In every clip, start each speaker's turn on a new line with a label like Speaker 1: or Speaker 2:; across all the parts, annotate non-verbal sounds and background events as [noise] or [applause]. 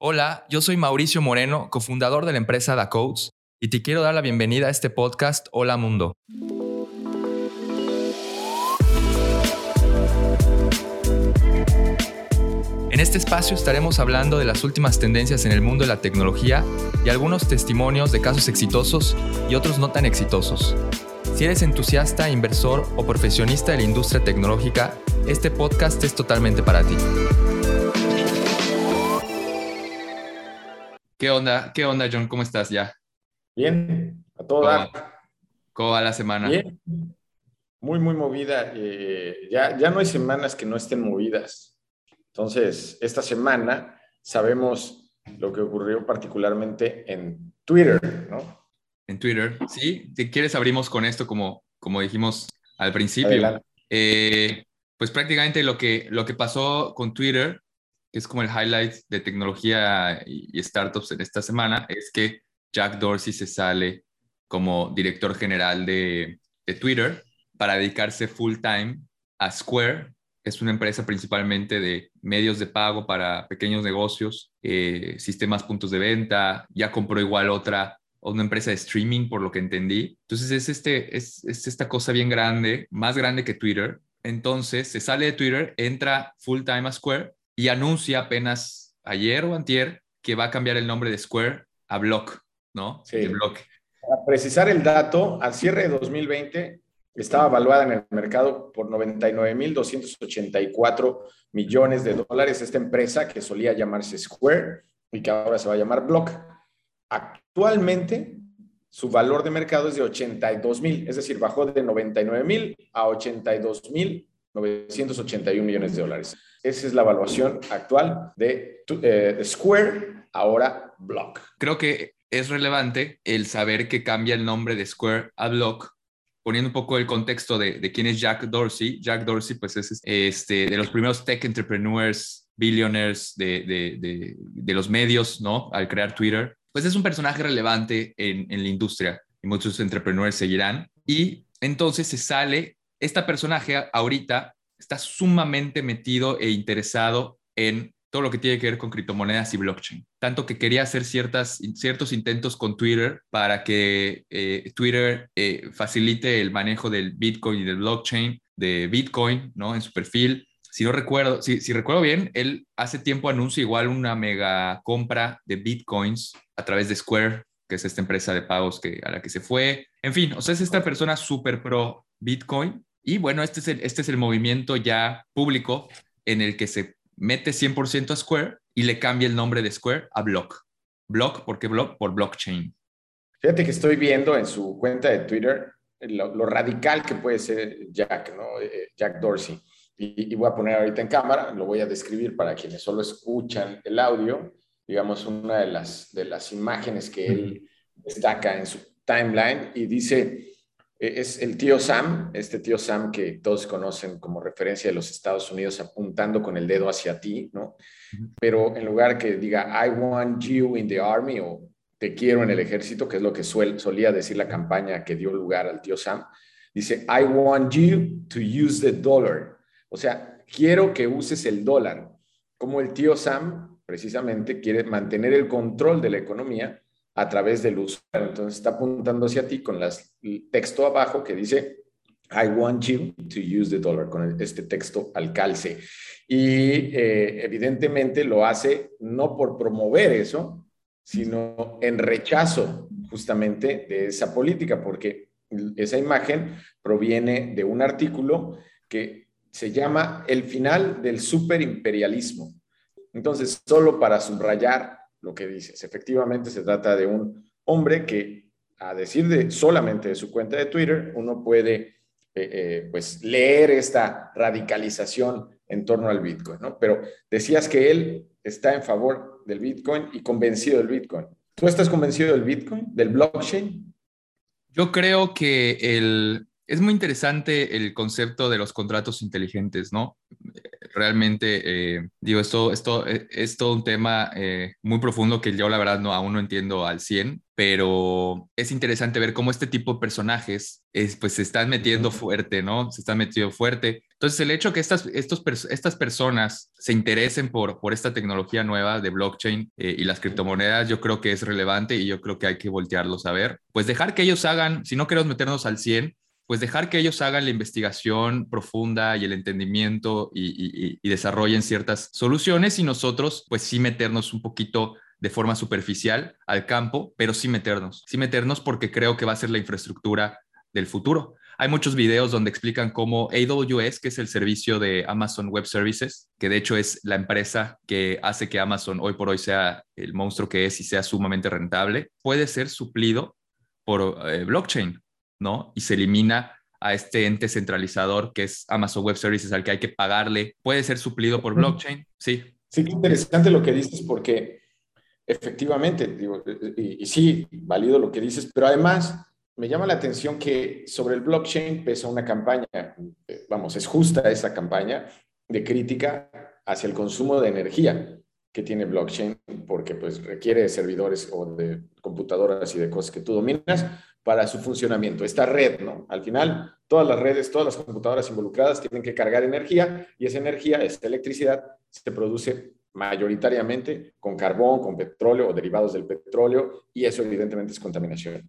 Speaker 1: Hola, yo soy Mauricio Moreno, cofundador de la empresa Da Codes, y te quiero dar la bienvenida a este podcast Hola Mundo. En este espacio estaremos hablando de las últimas tendencias en el mundo de la tecnología y algunos testimonios de casos exitosos y otros no tan exitosos. Si eres entusiasta, inversor o profesionista de la industria tecnológica, este podcast es totalmente para ti. ¿Qué onda? ¿Qué onda, John? ¿Cómo estás ya?
Speaker 2: Bien, a toda.
Speaker 1: ¿Cómo va la semana?
Speaker 2: Bien, muy, muy movida. Eh, ya, ya no hay semanas que no estén movidas. Entonces, esta semana sabemos lo que ocurrió particularmente en Twitter, ¿no?
Speaker 1: En Twitter, sí. Si quieres, abrimos con esto, como, como dijimos al principio. Eh, pues prácticamente lo que, lo que pasó con Twitter que es como el highlight de tecnología y, startups en esta semana, es que Jack Dorsey se sale como director general de, Twitter para dedicarse full time a Square. Es una empresa principalmente de medios de pago para pequeños negocios, eh, sistemas puntos de venta. Ya compró igual otra, una empresa de streaming, por lo que entendí. Entonces es, este, es, es esta cosa bien grande, más grande que Twitter. Entonces se sale de Twitter, entra full time a Square y anuncia apenas ayer o antier que va a cambiar el nombre de Square a Block, ¿no?
Speaker 2: Sí. Block. Para precisar el dato, al cierre de 2020 estaba evaluada en el mercado por 99.284 millones de dólares esta empresa que solía llamarse Square y que ahora se va a llamar Block. Actualmente su valor de mercado es de 82 mil, es decir, bajó de 99 mil a 82 mil 981 millones de dólares. Esa es la evaluación actual de, eh, Square, ahora Block.
Speaker 1: Creo que es relevante el saber que cambia el nombre de Square a Block, poniendo un poco el contexto de, quién es Jack Dorsey. Jack Dorsey, pues es este, de los primeros tech entrepreneurs, billionaires de, los medios, ¿no? Al crear Twitter. Pues es un personaje relevante en, en la industria y muchos entrepreneurs seguirán. Y entonces se sale este personaje ahorita está sumamente metido e interesado en todo lo que tiene que ver con criptomonedas y blockchain. Tanto que quería hacer ciertas, ciertos intentos con Twitter para que eh, Twitter eh, facilite el manejo del Bitcoin y del blockchain de Bitcoin, ¿no? En su perfil. Si no recuerdo, si, si recuerdo bien, él hace tiempo anuncia igual una mega compra de Bitcoins a través de Square, que es esta empresa de pagos que, a la que se fue. En fin, o sea, es esta persona súper pro Bitcoin y bueno, este es el, este es el movimiento ya público en el que se mete 100% a Square y le cambia el nombre de Square a Block. Block, ¿por qué Block? Por blockchain.
Speaker 2: Fíjate que estoy viendo en su cuenta de Twitter lo, radical que puede ser Jack, ¿no? Eh, Jack Dorsey. Y, y, voy a poner ahorita en cámara, lo voy a describir para quienes solo escuchan el audio, digamos, una de las, de las imágenes que él destaca en su timeline y dice, es el tío Sam, este tío Sam que todos conocen como referencia de los Estados Unidos apuntando con el dedo hacia ti, ¿no? Pero en lugar que diga I want you in the army o te quiero en el ejército, que es lo que solía decir la campaña que dio lugar al tío Sam, dice I want you to use the dollar. O sea, quiero que uses el dólar. Como el tío Sam precisamente quiere mantener el control de la economía a través del usuario. Entonces está apuntando hacia ti con el texto abajo que dice, I want you to use the dollar, con este texto al calce. Y eh, evidentemente lo hace no por promover eso, sino en rechazo justamente de esa política, porque esa imagen proviene de un artículo que se llama El final del superimperialismo. Entonces, solo para subrayar lo que dices. Efectivamente, se trata de un hombre que, a decir de solamente de su cuenta de Twitter, uno puede eh, eh, pues leer esta radicalización en torno al Bitcoin, ¿no? Pero decías que él está en favor del Bitcoin y convencido del Bitcoin. ¿Tú estás convencido del Bitcoin, del blockchain?
Speaker 1: Yo creo que el, es muy interesante el concepto de los contratos inteligentes, ¿no? realmente, eh, digo, esto, esto eh, es todo un tema eh, muy profundo que yo la verdad no, aún no entiendo al 100, pero es interesante ver cómo este tipo de personajes es, pues se están metiendo fuerte, ¿no? Se están metiendo fuerte. Entonces, el hecho que estas, estos, estas personas se interesen por, por esta tecnología nueva de blockchain eh, y las criptomonedas, yo creo que es relevante y yo creo que hay que voltearlos a ver. Pues dejar que ellos hagan, si no queremos meternos al 100, pues dejar que ellos hagan la investigación profunda y el entendimiento y, desarrollen ciertas soluciones y nosotros, pues sí meternos un poquito de forma superficial al campo, pero sí meternos, sí meternos porque creo que va a ser la infraestructura del futuro. Hay muchos videos donde explican cómo AWS, que es el servicio de Amazon Web Services, que de hecho es la empresa que hace que Amazon hoy por hoy sea el monstruo que es y sea sumamente rentable, puede ser suplido por eh, blockchain, ¿no? Y se elimina a este ente centralizador que es Amazon Web Services al que hay que pagarle. Puede ser suplido por blockchain, sí.
Speaker 2: Sí, qué interesante lo que dices porque Efectivamente, digo, y, sí, válido lo que dices, pero además me llama la atención que sobre el blockchain pesa una campaña, eh, vamos, es justa esa campaña de crítica hacia el consumo de energía que tiene blockchain, porque pues requiere de servidores o de computadoras y de cosas que tú dominas para su funcionamiento. Esta red, ¿no? Al final, todas las redes, todas las computadoras involucradas tienen que cargar energía y esa energía, esa electricidad, se produce mayoritariamente con carbón, con petróleo o derivados del petróleo, y eso evidentemente es contaminación.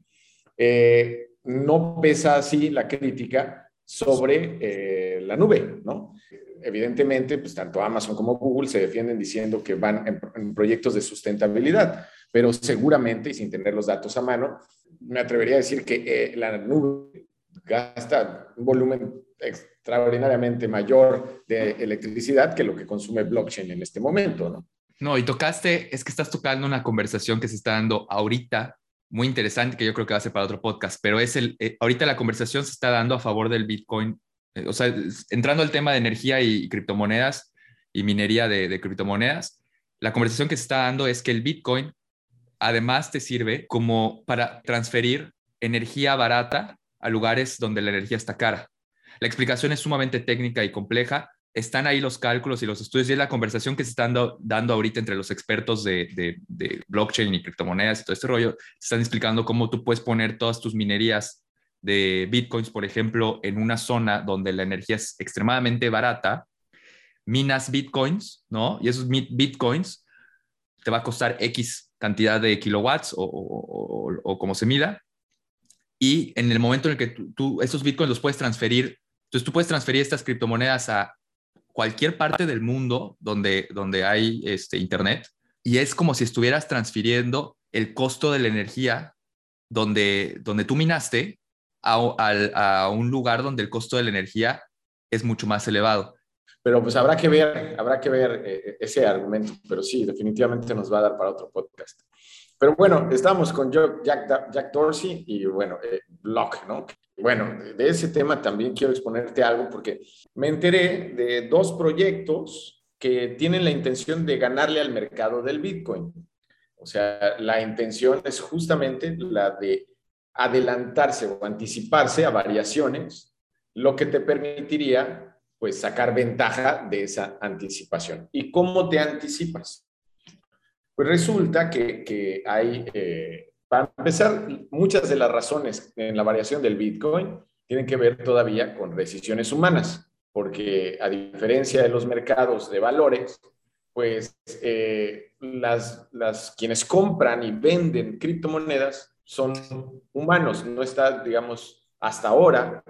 Speaker 2: Eh, no pesa así la crítica sobre eh, la nube, ¿no? Evidentemente, pues tanto Amazon como Google se defienden diciendo que van en, proyectos de sustentabilidad, pero seguramente, y sin tener los datos a mano, me atrevería a decir que eh, la nube gasta un volumen extraordinariamente mayor de electricidad que lo que consume blockchain en este momento, ¿no?
Speaker 1: No, y tocaste, es que estás tocando una conversación que se está dando ahorita, muy interesante, que yo creo que va a ser para otro podcast, pero es el, eh, ahorita la conversación se está dando a favor del Bitcoin, eh, o sea, entrando al tema de energía y, criptomonedas y minería de, de criptomonedas, la conversación que se está dando es que el Bitcoin además te sirve como para transferir energía barata a lugares donde la energía está cara. La explicación es sumamente técnica y compleja. Están ahí los cálculos y los estudios y es la conversación que se está dando, ahorita entre los expertos de, blockchain y criptomonedas y todo este rollo. Están explicando cómo tú puedes poner todas tus minerías de bitcoins, por ejemplo, en una zona donde la energía es extremadamente barata, minas bitcoins, ¿no? Y esos bitcoins te va a costar X cantidad de kilowatts o, o como se mida, y en el momento en el que tú, esos bitcoins los puedes transferir, entonces tú puedes transferir estas criptomonedas a cualquier parte del mundo donde, donde hay este, internet y es como si estuvieras transfiriendo el costo de la energía donde, donde tú minaste a, a, un lugar donde el costo de la energía es mucho más elevado.
Speaker 2: Pero pues habrá que ver, habrá que ver eh, ese argumento, pero sí, definitivamente nos va a dar para otro podcast. Pero bueno, estamos con Jack, Jack Dorsey y bueno, eh, Block, ¿no? Bueno, de ese tema también quiero exponerte algo porque me enteré de dos proyectos que tienen la intención de ganarle al mercado del Bitcoin. O sea, la intención es justamente la de adelantarse o anticiparse a variaciones, lo que te permitiría pues sacar ventaja de esa anticipación. ¿Y cómo te anticipas? Pues resulta que, hay, eh, para empezar, muchas de las razones en la variación del Bitcoin tienen que ver todavía con decisiones humanas, porque a diferencia de los mercados de valores, pues eh, las, las, quienes compran y venden criptomonedas son humanos, no está, digamos, hasta ahora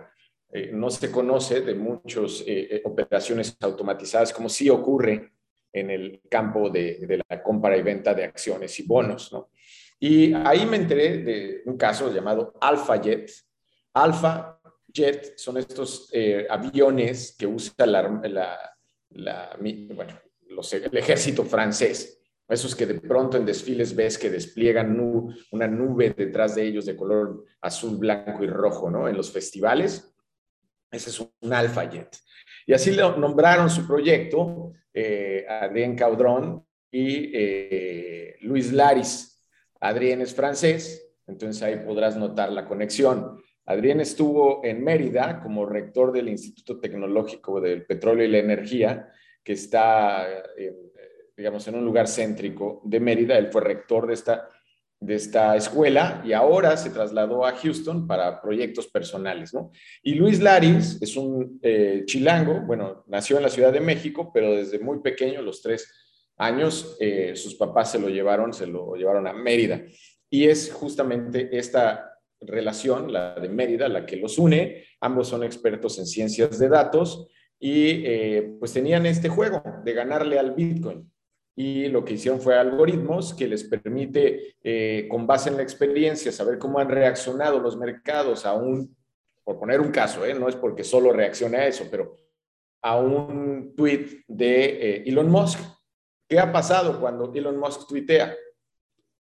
Speaker 2: eh, no se conoce de muchas operaciones automatizadas como sí ocurre en el campo de, la compra y venta de acciones y bonos, ¿no? Y ahí me enteré de un caso llamado Alpha Jet. Alpha Jet son estos eh, aviones que usa el ejército francés. Esos que de pronto en desfiles ves que despliegan una nube detrás de ellos de color azul, blanco y rojo, ¿no? En los festivales. Ese es un Alpha Jet. Y así le nombraron su proyecto eh, Adrien Caudron y eh, Luis Laris. Adrien es francés, entonces ahí podrás notar la conexión. Adrien estuvo en Mérida como rector del Instituto Tecnológico del Petróleo y la Energía, que está, digamos, en un lugar céntrico de Mérida. Él fue rector de esta de esta escuela y ahora se trasladó a Houston para proyectos personales, ¿no? Y Luis Laris es un eh, chilango, bueno, nació en la Ciudad de México, pero desde muy pequeño, los tres años, eh, sus papás se lo llevaron, se lo llevaron a Mérida. Y es justamente esta relación, la de Mérida, la que los une. Ambos son expertos en ciencias de datos y eh, pues tenían este juego de ganarle al Bitcoin y lo que hicieron fue algoritmos que les permite, eh, con base en la experiencia, saber cómo han reaccionado los mercados a un, por poner un caso, ¿eh? no es porque solo reaccione a eso, pero a un tweet de eh, Elon Musk. ¿Qué ha pasado cuando Elon Musk tuitea?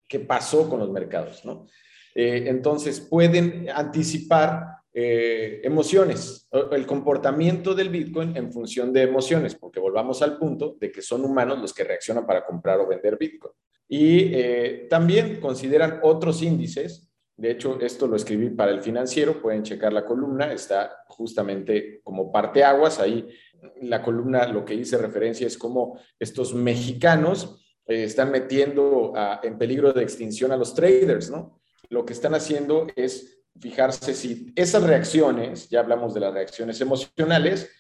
Speaker 2: ¿Qué pasó con los mercados? ¿no? entonces, pueden anticipar eh, emociones, el comportamiento del Bitcoin en función de emociones, porque volvamos al punto de que son humanos los que reaccionan para comprar o vender Bitcoin. Y eh, también consideran otros índices. De hecho, esto lo escribí para el financiero, pueden checar la columna, está justamente como parte aguas. Ahí la columna lo que hice referencia es cómo estos mexicanos eh, están metiendo en peligro de extinción a los traders, ¿no? Lo que están haciendo es fijarse si esas reacciones, ya hablamos de las reacciones emocionales,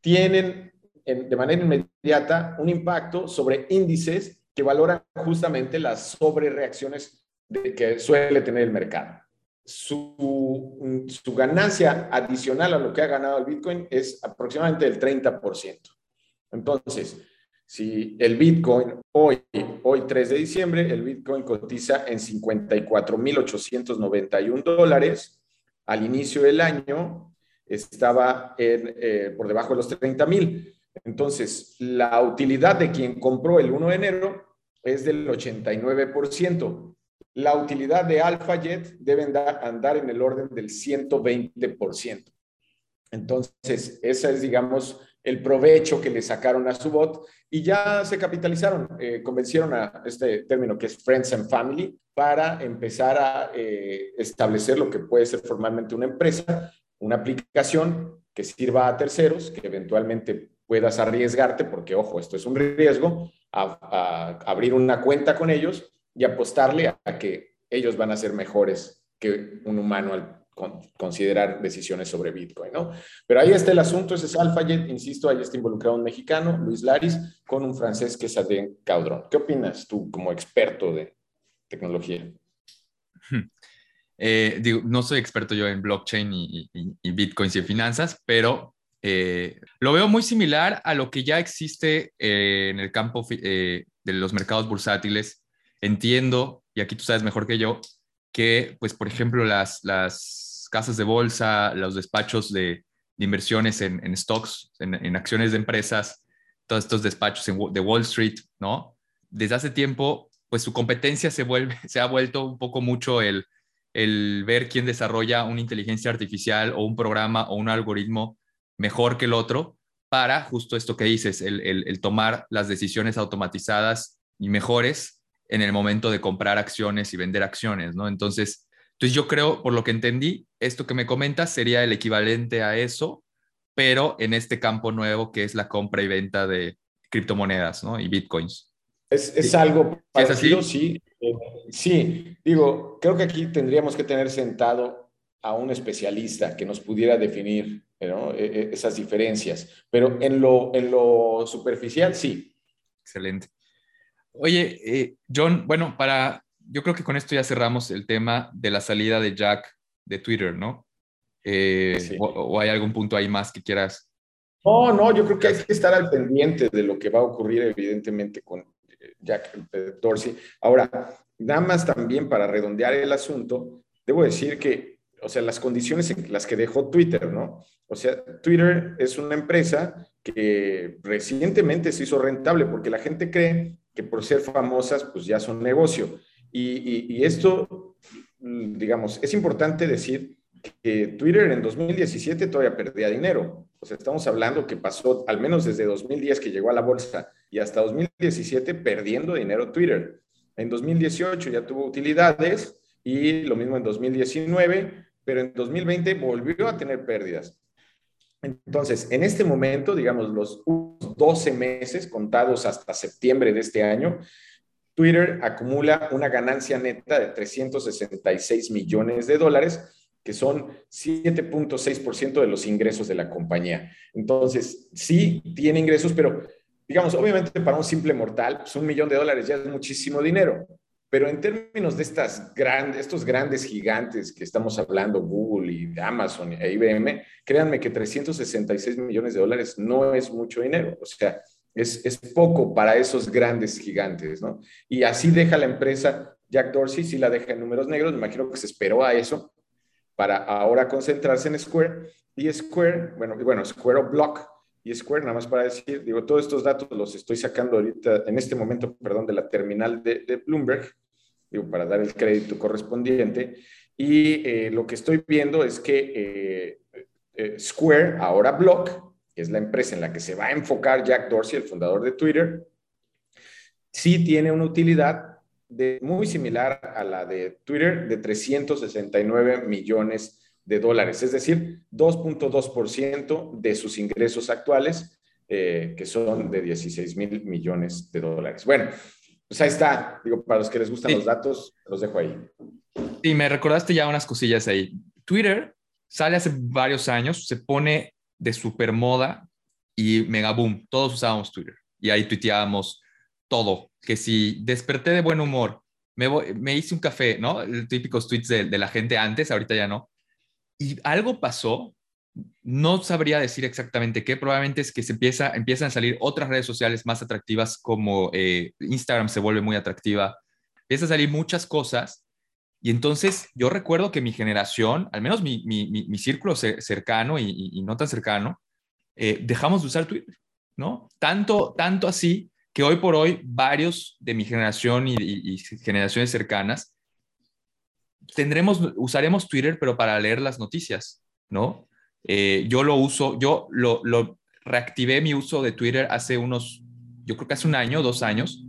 Speaker 2: tienen de manera inmediata un impacto sobre índices que valoran justamente las sobrereacciones que suele tener el mercado. Su, su, ganancia adicional a lo que ha ganado el Bitcoin es aproximadamente del 30%. Entonces, si el Bitcoin hoy, hoy 3 de diciembre, el Bitcoin cotiza en 54.891 dólares. Al inicio del año estaba eh, por debajo de los 30.000. Entonces, la utilidad de quien compró el 1 de enero es del 89%. La utilidad de AlphaJet debe andar en el orden del 120%. Entonces, esa es, digamos, el provecho que le sacaron a su bot y ya se capitalizaron, eh, convencieron a este término que es Friends and Family para empezar a eh, establecer lo que puede ser formalmente una empresa, una aplicación que sirva a terceros, que eventualmente puedas arriesgarte, porque ojo, esto es un riesgo, a, abrir una cuenta con ellos y apostarle a que ellos van a ser mejores que un humano al considerar decisiones sobre Bitcoin, ¿no? Pero ahí está el asunto, ese es AlphaJet, insisto, ahí está involucrado un mexicano, Luis Laris, con un francés que es Adrien Caudron. ¿Qué opinas tú como experto de tecnología? [laughs]
Speaker 1: Eh, digo, no soy experto yo en blockchain y, y, bitcoins y finanzas, pero eh, lo veo muy similar a lo que ya existe eh, en el campo de los mercados bursátiles. Entiendo, y aquí tú sabes mejor que yo, que, pues, por ejemplo, las casas de bolsa, los despachos de, inversiones en, stocks, en, acciones de empresas, todos estos despachos de Wall Street, ¿no? Desde hace tiempo, pues su competencia se, vuelve, [laughs] se ha vuelto un poco mucho el, el ver quién desarrolla una inteligencia artificial o un programa o un algoritmo mejor que el otro para justo esto que dices, el, el, tomar las decisiones automatizadas y mejores en el momento de comprar acciones y vender acciones, ¿no? Entonces, entonces yo creo, por lo que entendí, esto que me comentas sería el equivalente a eso, pero en este campo nuevo que es la compra y venta de criptomonedas ¿no? y bitcoins.
Speaker 2: Es, es algo parecido, sí. Eh, sí, digo, creo que aquí tendríamos que tener sentado a un especialista que nos pudiera definir e, e, esas diferencias, pero en lo, en lo superficial, sí.
Speaker 1: Excelente. Oye, eh, John, bueno, para yo creo que con esto ya cerramos el tema de la salida de Jack de Twitter, ¿no? Eh, o, hay algún punto ahí más que quieras?
Speaker 2: No, no, yo creo que hay que estar al pendiente de lo que va a ocurrir evidentemente con eh, Jack eh, Dorsey. Ahora, nada más también para redondear el asunto, debo decir que, o sea, las condiciones en las que dejó Twitter, ¿no? O sea, Twitter es una empresa que recientemente se hizo rentable porque la gente cree que por ser famosas, pues ya son negocio. Y, esto, digamos, es importante decir que Twitter en 2017 todavía perdía dinero. O sea, estamos hablando que pasó al menos desde 2010 que llegó a la bolsa y hasta 2017 perdiendo dinero Twitter. En 2018 ya tuvo utilidades y lo mismo en 2019, pero en 2020 volvió a tener pérdidas. Entonces, en este momento, digamos, los 12 meses contados hasta septiembre de este año, Twitter acumula una ganancia neta de 366 millones de dólares, que son 7.6% de los ingresos de la compañía. Entonces, sí tiene ingresos, pero digamos, obviamente para un simple mortal, pues un millón de dólares ya es muchísimo dinero. Pero en términos de estas grandes, estos grandes gigantes que estamos hablando, Google y Amazon e IBM, créanme que 366 millones de dólares no es mucho dinero. O sea, es, es poco para esos grandes gigantes, ¿no? Y así deja la empresa Jack Dorsey, sí la deja en números negros, me imagino que se esperó a eso para ahora concentrarse en Square. Y Square, bueno, bueno, Square o Block y Square, nada más para decir, digo, todos estos datos los estoy sacando ahorita, en este momento, perdón, de la terminal de, Bloomberg, digo, para dar el crédito correspondiente. Y eh, lo que estoy viendo es que eh, eh, Square, ahora Block, que es la empresa en la que se va a enfocar Jack Dorsey, el fundador de Twitter, sí tiene una utilidad de, muy similar a la de Twitter de 369 millones de dólares, es decir, 2.2% de sus ingresos actuales, eh, que son de 16 mil millones de dólares. Bueno, pues ahí está. Digo, para los que les gustan los datos, los dejo ahí.
Speaker 1: Sí, me recordaste ya unas cosillas ahí. Twitter sale hace varios años, se pone de super moda y mega boom. Todos usábamos Twitter y ahí tuiteábamos todo. Que si desperté de buen humor, me, me hice un café, ¿no? Típicos tweets de, de la gente antes, ahorita ya no y algo pasó, no sabría decir exactamente qué, probablemente es que se empieza, empiezan a salir otras redes sociales más atractivas como eh, Instagram se vuelve muy atractiva, empiezan a salir muchas cosas y entonces yo recuerdo que mi generación, al menos mi, círculo cercano y, no tan cercano, eh, dejamos de usar Twitter, ¿no? Tanto, tanto así que hoy por hoy varios de mi generación y generaciones cercanas tendremos, usaremos Twitter, pero para leer las noticias, ¿no? Eh, yo lo uso, yo lo, lo, reactivé mi uso de Twitter hace unos, yo creo que hace un año, dos años,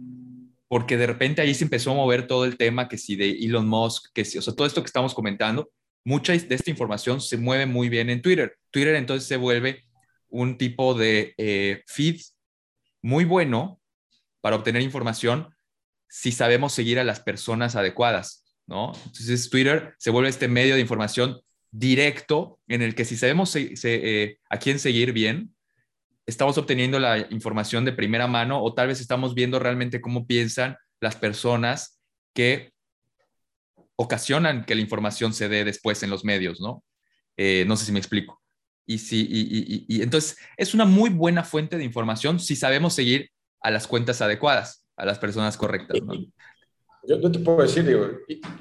Speaker 1: porque de repente ahí se empezó a mover todo el tema que si de Elon Musk, que si, o sea, todo esto que estamos comentando, mucha de esta información se mueve muy bien en Twitter. Twitter entonces se vuelve un tipo de eh, feed muy bueno para obtener información si sabemos seguir a las personas adecuadas. ¿no? Entonces Twitter se vuelve este medio de información directo en el que si sabemos eh, a quién seguir bien, estamos obteniendo la información de primera mano o tal vez estamos viendo realmente cómo piensan las personas que ocasionan que la información se dé después en los medios, ¿no? Eh, no sé si me explico. Y, si, y, entonces es una muy buena fuente de información si sabemos seguir a las cuentas adecuadas, a las personas correctas. ¿no?
Speaker 2: Yo, te puedo decir, digo,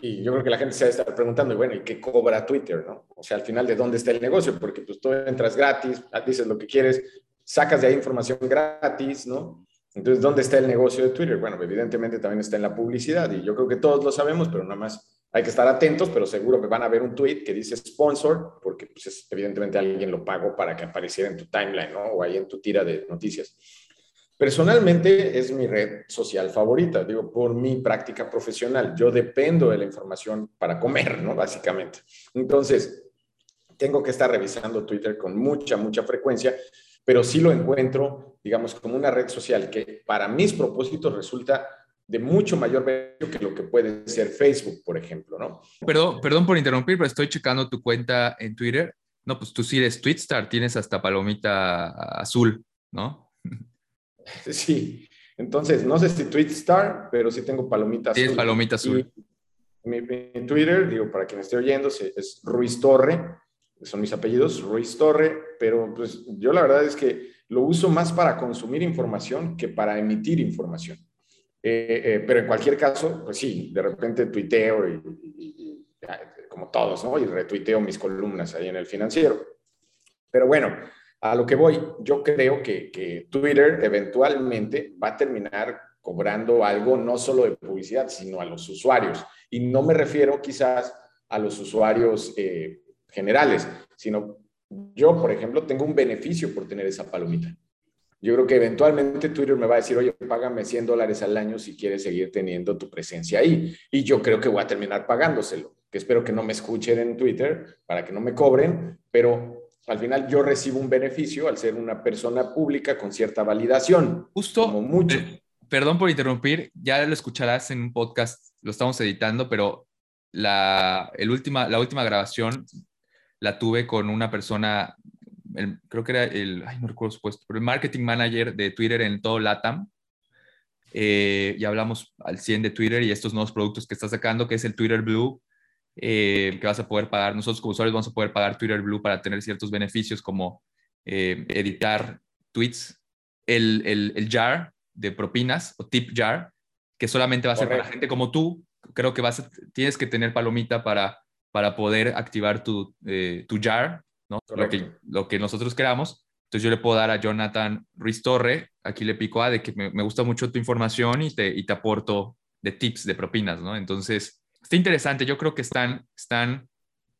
Speaker 2: y, yo creo que la gente se va a estar preguntando, bueno, ¿y qué cobra Twitter? ¿no? O sea, al final, ¿de dónde está el negocio? Porque pues tú entras gratis, dices lo que quieres, sacas de ahí información gratis, ¿no? Entonces, ¿dónde está el negocio de Twitter? Bueno, evidentemente también está en la publicidad y yo creo que todos lo sabemos, pero nada más hay que estar atentos, pero seguro que van a ver un tweet que dice sponsor, porque pues evidentemente alguien lo pagó para que apareciera en tu timeline, ¿no? O ahí en tu tira de noticias. Personalmente es mi red social favorita, digo, por mi práctica profesional. Yo dependo de la información para comer, ¿no? Básicamente. Entonces, tengo que estar revisando Twitter con mucha, mucha frecuencia, pero sí lo encuentro, digamos, como una red social que para mis propósitos resulta de mucho mayor beneficio que lo que puede ser Facebook, por ejemplo, ¿no?
Speaker 1: Perdón, perdón por interrumpir, pero estoy checando tu cuenta en Twitter. No, pues tú sí eres Twitstar, tienes hasta palomita azul, ¿no? [laughs]
Speaker 2: Sí, entonces no sé si Twitstar, pero sí tengo palomitas
Speaker 1: azul. palomita azul.
Speaker 2: Mi, Twitter, digo, para quien esté oyendo, es Ruiz Torre, son mis apellidos, Ruiz Torre, pero pues yo la verdad es que lo uso más para consumir información que para emitir información. Eh, eh, pero en cualquier caso, pues sí, de repente tuiteo y, como todos, ¿no? Y retuiteo mis columnas ahí en el financiero. Pero bueno, a lo que voy, yo creo que, Twitter eventualmente va a terminar cobrando algo no solo de publicidad, sino a los usuarios. Y no me refiero quizás a los usuarios eh, generales, sino yo, por ejemplo, tengo un beneficio por tener esa palomita. Yo creo que eventualmente Twitter me va a decir, oye, págame 100 dólares al año si quieres seguir teniendo tu presencia ahí. Y yo creo que voy a terminar pagándoselo, que espero que no me escuchen en Twitter para que no me cobren, pero al final yo recibo un beneficio al ser una persona pública con cierta validación.
Speaker 1: Justo.
Speaker 2: mucho.
Speaker 1: perdón por interrumpir, ya lo escucharás en un podcast, lo estamos editando, pero la, el última, la última grabación la tuve con una persona, creo que era el, ay, no recuerdo su puesto, pero el marketing manager de Twitter en todo LATAM. Eh, y hablamos al 100 de Twitter y estos nuevos productos que está sacando, que es el Twitter Blue, eh, que vas a poder pagar, nosotros como usuarios vamos a poder pagar Twitter Blue para tener ciertos beneficios como eh, editar tweets, el, el, el, jar de propinas o tip jar, que solamente va a ser para gente como tú, creo que vas tienes que tener palomita para, para poder activar tu, eh, tu jar, ¿no? Lo que, lo que nosotros queramos. Entonces yo le puedo dar a Jonathan Ruiz Torre, aquí le pico a de que me, me, gusta mucho tu información y te, y te aporto de tips, de propinas, ¿no? Entonces, está interesante. Yo creo que están, están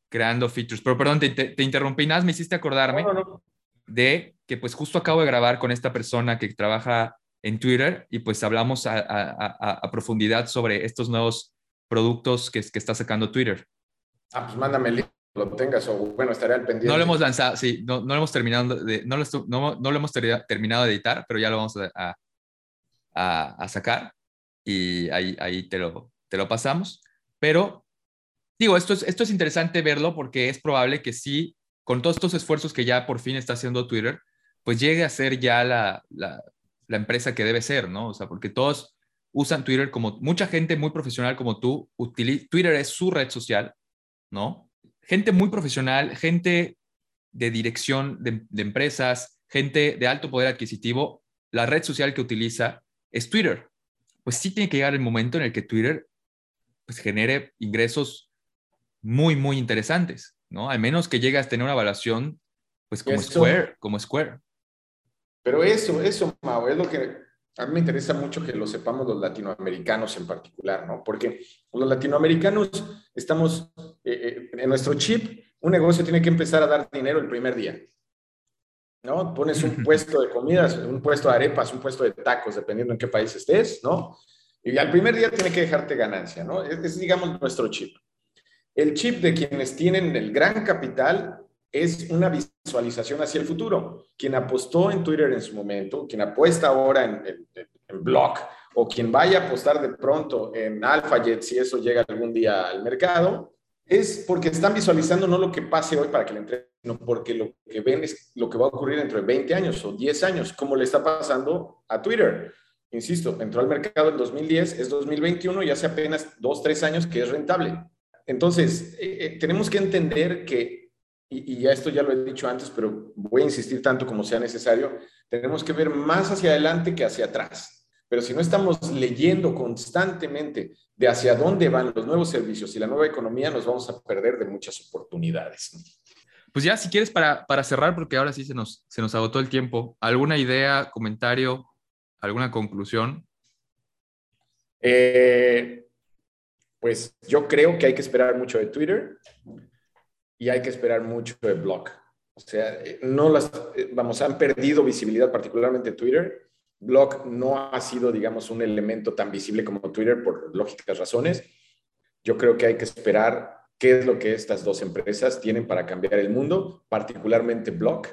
Speaker 1: creando features. Pero perdón, te, te, interrumpí. Nada, me hiciste acordarme no, no, de que pues justo acabo de grabar con esta persona que trabaja en Twitter y pues hablamos a, a, a profundidad sobre estos nuevos productos que, que, está sacando Twitter.
Speaker 2: Ah, pues mándame el link, lo tengas o bueno, estaré al pendiente.
Speaker 1: No lo hemos lanzado, sí, no, no lo hemos terminado de, no lo, no, no lo hemos terminado de editar, pero ya lo vamos a, a sacar y ahí, ahí te, lo, te lo pasamos. Pero digo, esto es, esto es interesante verlo porque es probable que sí, con todos estos esfuerzos que ya por fin está haciendo Twitter, pues llegue a ser ya la, la, la empresa que debe ser, ¿no? O sea, porque todos usan Twitter como mucha gente muy profesional como tú, Twitter es su red social, ¿no? Gente muy profesional, gente de dirección de, de, empresas, gente de alto poder adquisitivo, la red social que utiliza es Twitter. Pues sí tiene que llegar el momento en el que Twitter pues genere ingresos muy, muy interesantes, ¿no? Al menos que llegue a tener una evaluación, pues como eso, Square, como Square.
Speaker 2: Pero eso, eso, Mau, es lo que a mí me interesa mucho que lo sepamos los latinoamericanos en particular, ¿no? Porque los latinoamericanos estamos, eh, eh, en nuestro chip, un negocio tiene que empezar a dar dinero el primer día, ¿no? Pones un puesto de comidas, un puesto de arepas, un puesto de tacos, dependiendo en qué país estés, ¿no? Y al primer día tiene que dejarte ganancia, ¿no? Es, es, digamos, nuestro chip. El chip de quienes tienen el gran capital es una visualización hacia el futuro. Quien apostó en Twitter en su momento, quien apuesta ahora en, en, en Block, o quien vaya a apostar de pronto en AlphaJet, si eso llega algún día al mercado, es porque están visualizando no lo que pase hoy para que le entreguen, sino porque lo que ven es lo que va a ocurrir dentro de 20 años o 10 años, como le está pasando a Twitter insisto, entró al mercado en 2010, es 2021 y hace apenas dos, tres años que es rentable. Entonces, eh, eh, tenemos que entender que, y, y, ya esto ya lo he dicho antes, pero voy a insistir tanto como sea necesario, tenemos que ver más hacia adelante que hacia atrás. Pero si no estamos leyendo constantemente de hacia dónde van los nuevos servicios y la nueva economía, nos vamos a perder de muchas oportunidades.
Speaker 1: Pues ya, si quieres, para, para cerrar, porque ahora sí se nos, se nos agotó el tiempo, ¿alguna idea, comentario ¿Alguna conclusión?
Speaker 2: Eh, pues yo creo que hay que esperar mucho de Twitter y hay que esperar mucho de Block. O sea, eh, no las, eh, vamos, han perdido visibilidad, particularmente Twitter. Block no ha sido, digamos, un elemento tan visible como Twitter por lógicas razones. Yo creo que hay que esperar qué es lo que estas dos empresas tienen para cambiar el mundo, particularmente Block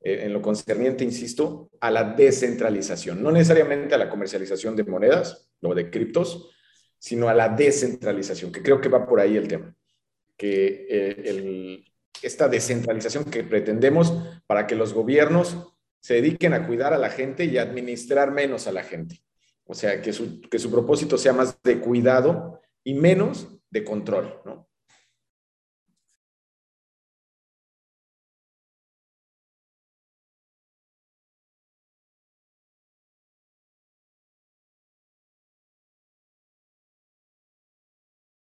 Speaker 2: eh, en lo concerniente, insisto, a la descentralización, no necesariamente a la comercialización de monedas o de criptos, sino a la descentralización, que creo que va por ahí el tema, que eh, esta descentralización que pretendemos para que los gobiernos se dediquen a cuidar a la gente y administrar menos a la gente. O sea, que su, que su propósito sea más de cuidado y menos de control, ¿no?